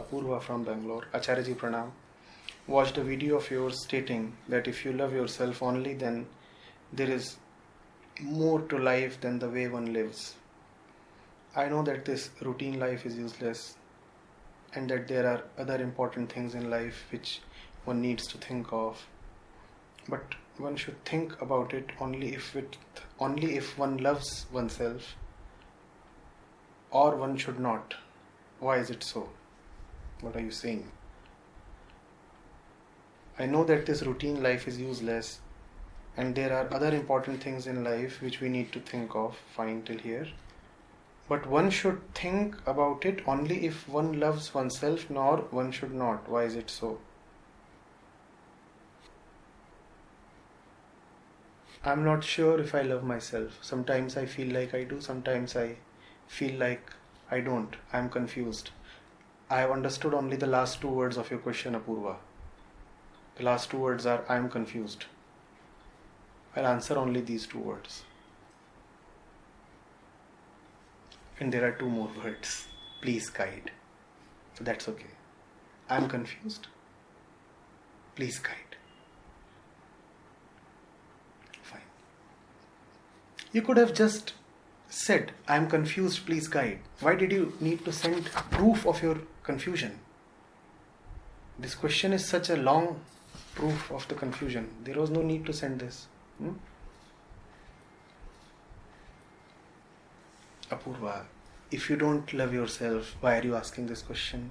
Apurva from Bangalore. Acharyaji Pranam. Watched a video of yours stating that if you love yourself only, then there is more to life than the way one lives. I know that this routine life is useless and that there are other important things in life which one needs to think of. But one should think about it only if it only if one loves oneself or one should not. Why is it so? What are you saying? I know that this routine life is useless and there are other important things in life which we need to think of. Fine till here. But one should think about it only if one loves oneself, nor one should not. Why is it so? I'm not sure if I love myself. Sometimes I feel like I do, sometimes I feel like I don't. I'm confused. I have understood only the last two words of your question, Apurva. The last two words are I'm confused. I'll answer only these two words. And there are two more words. Please guide. So that's okay. I'm confused. Please guide. Fine. You could have just said, I'm confused, please guide. Why did you need to send proof of your confusion? This question is such a long proof of the confusion. There was no need to send this. Hmm? Apurva, if you don't love yourself, why are you asking this question?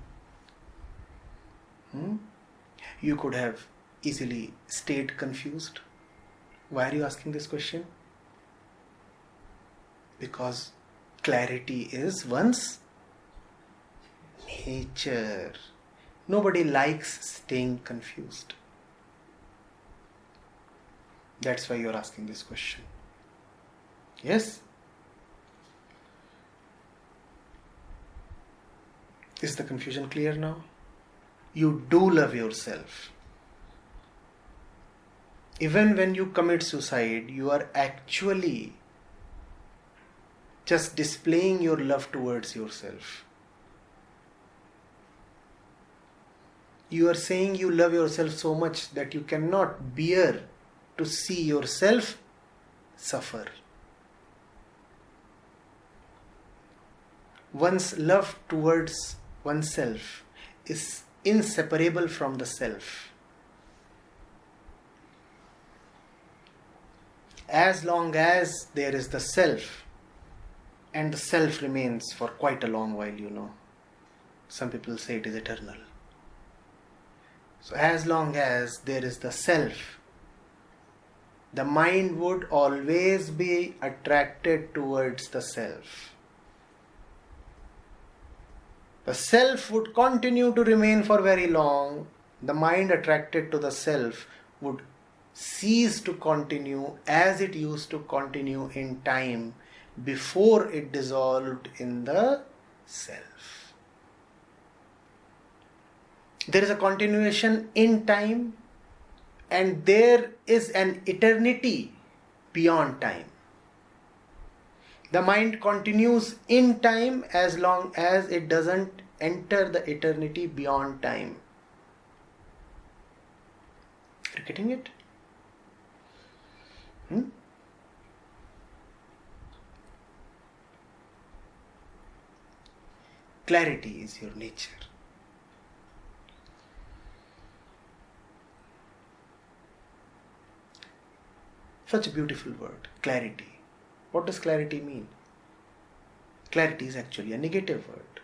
Hmm? You could have easily stayed confused. Why are you asking this question? Because clarity is one's nature. Nobody likes staying confused. That's why you're asking this question. Yes? Is the confusion clear now? You do love yourself. Even when you commit suicide, you are actually just displaying your love towards yourself. You are saying you love yourself so much that you cannot bear to see yourself suffer. One's love towards oneself is inseparable from the self. As long as there is the self, and the self remains for quite a long while, you know. Some people say it is eternal. So, as long as there is the self, the mind would always be attracted towards the self. The self would continue to remain for very long. The mind attracted to the self would cease to continue as it used to continue in time before it dissolved in the self. There is a continuation in time and there is an eternity beyond time. The mind continues in time as long as it doesn't enter the eternity beyond time. Are you getting it? Hmm? Clarity is your nature. Such a beautiful word, clarity. What does clarity mean? Clarity is actually a negative word.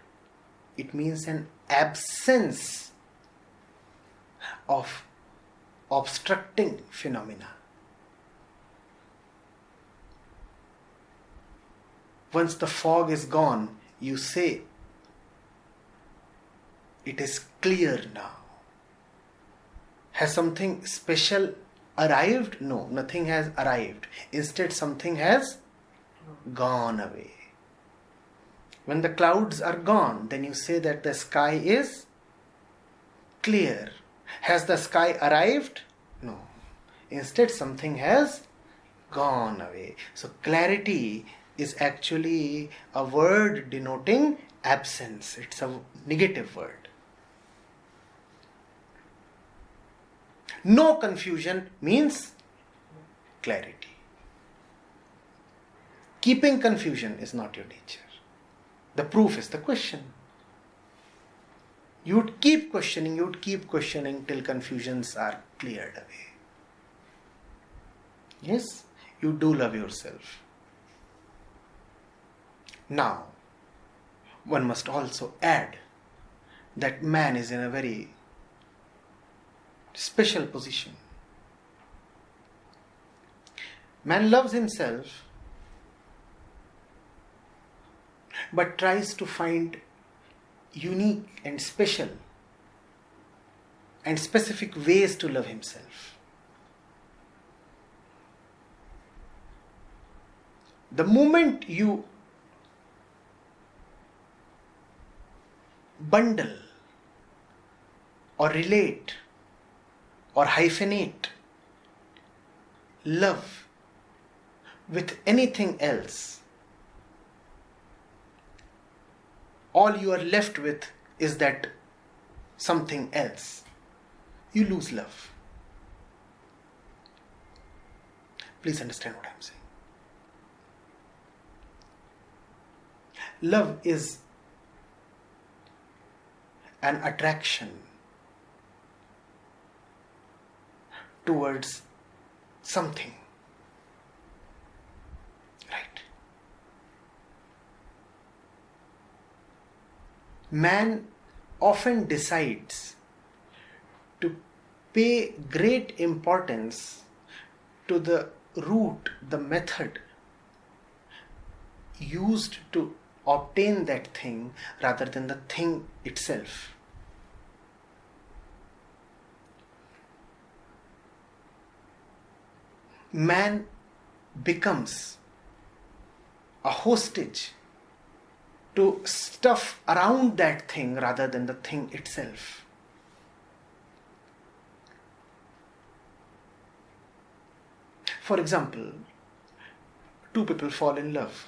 It means an absence of obstructing phenomena. Once the fog is gone, you say, It is clear now. Has something special arrived? No, nothing has arrived. Instead, something has gone away. When the clouds are gone, then you say that the sky is clear. Has the sky arrived? No. Instead, something has gone away. So, clarity is actually a word denoting absence, it's a negative word. No confusion means clarity. Keeping confusion is not your nature. The proof is the question. You would keep questioning, you would keep questioning till confusions are cleared away. Yes, you do love yourself. Now, one must also add that man is in a very special position. Man loves himself but tries to find unique and special and specific ways to love himself. The moment you bundle or relate or hyphenate love with anything else, all you are left with is that something else. You lose love. Please understand what I'm saying. Love is an attraction towards something. Right? Man often decides to pay great importance to the route, the method used to obtain that thing rather than the thing itself. Man becomes a hostage to stuff around that thing rather than the thing itself. For example, two people fall in love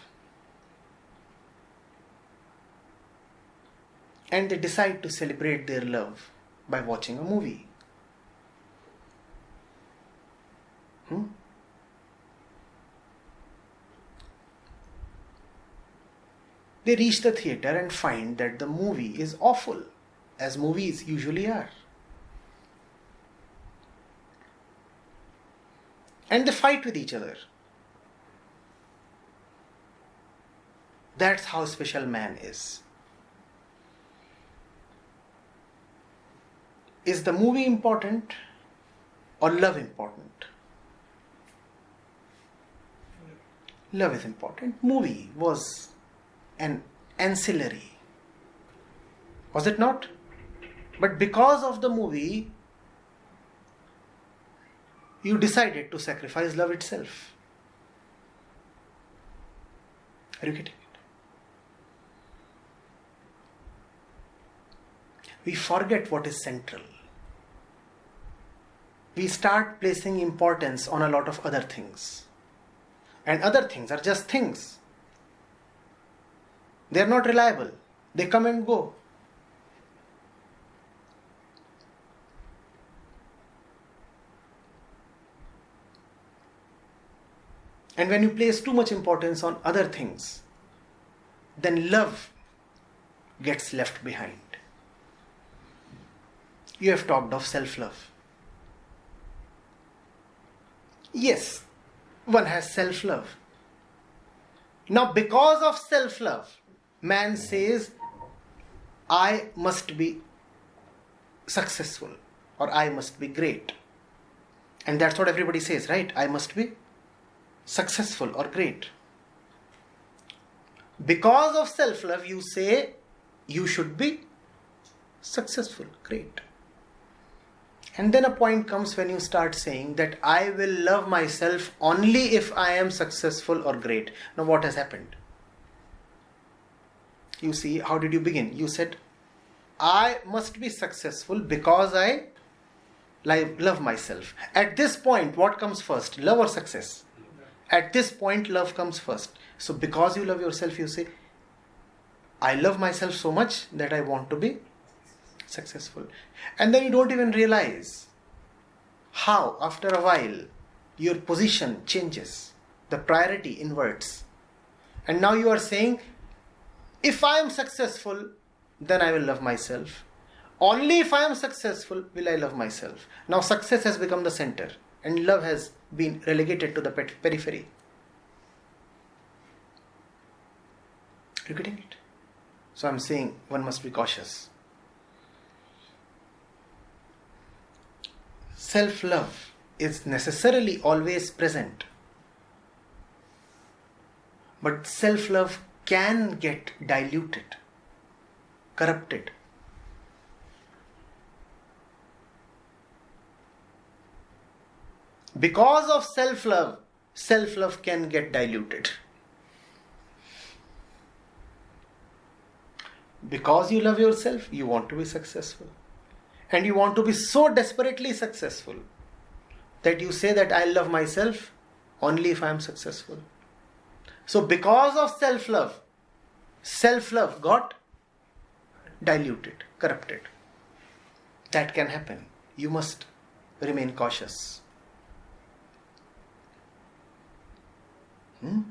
and they decide to celebrate their love by watching a movie. Hmm? They reach the theater and find that the movie is awful, as movies usually are. And they fight with each other. That's how special man is. Is the movie important or love important? Love is important. Movie was an ancillary. Was it not? But because of the movie, you decided to sacrifice love itself. Are you getting it? We forget what is central. We start placing importance on a lot of other things. And other things are just things. They are not reliable. They come and go. And when you place too much importance on other things, then love gets left behind. You have talked of self love. Yes, one has self love. Now, because of self love, man says, I must be successful or I must be great. And that's what everybody says, right? I must be successful or great. Because of self love, you say you should be successful, great. And then a point comes when you start saying that I will love myself only if I am successful or great. Now, what has happened? You see, how did you begin? You said, I must be successful because I love myself. At this point, what comes first, love or success? At this point, love comes first. So, because you love yourself, you say, I love myself so much that I want to be successful. And then you don't even realize how, after a while, your position changes, the priority inverts. And now you are saying, if I am successful, then I will love myself. Only if I am successful will I love myself. Now, success has become the center, and love has been relegated to the periphery. You getting it? So, I'm saying one must be cautious. Self love is necessarily always present, but self love can get diluted, corrupted because of self love, self love can get diluted. Because you love yourself, you want to be successful. And you want to be so desperately successful that you say that I love myself only if I am successful. So, because of self love, self love got diluted, corrupted. That can happen. You must remain cautious. Hmm?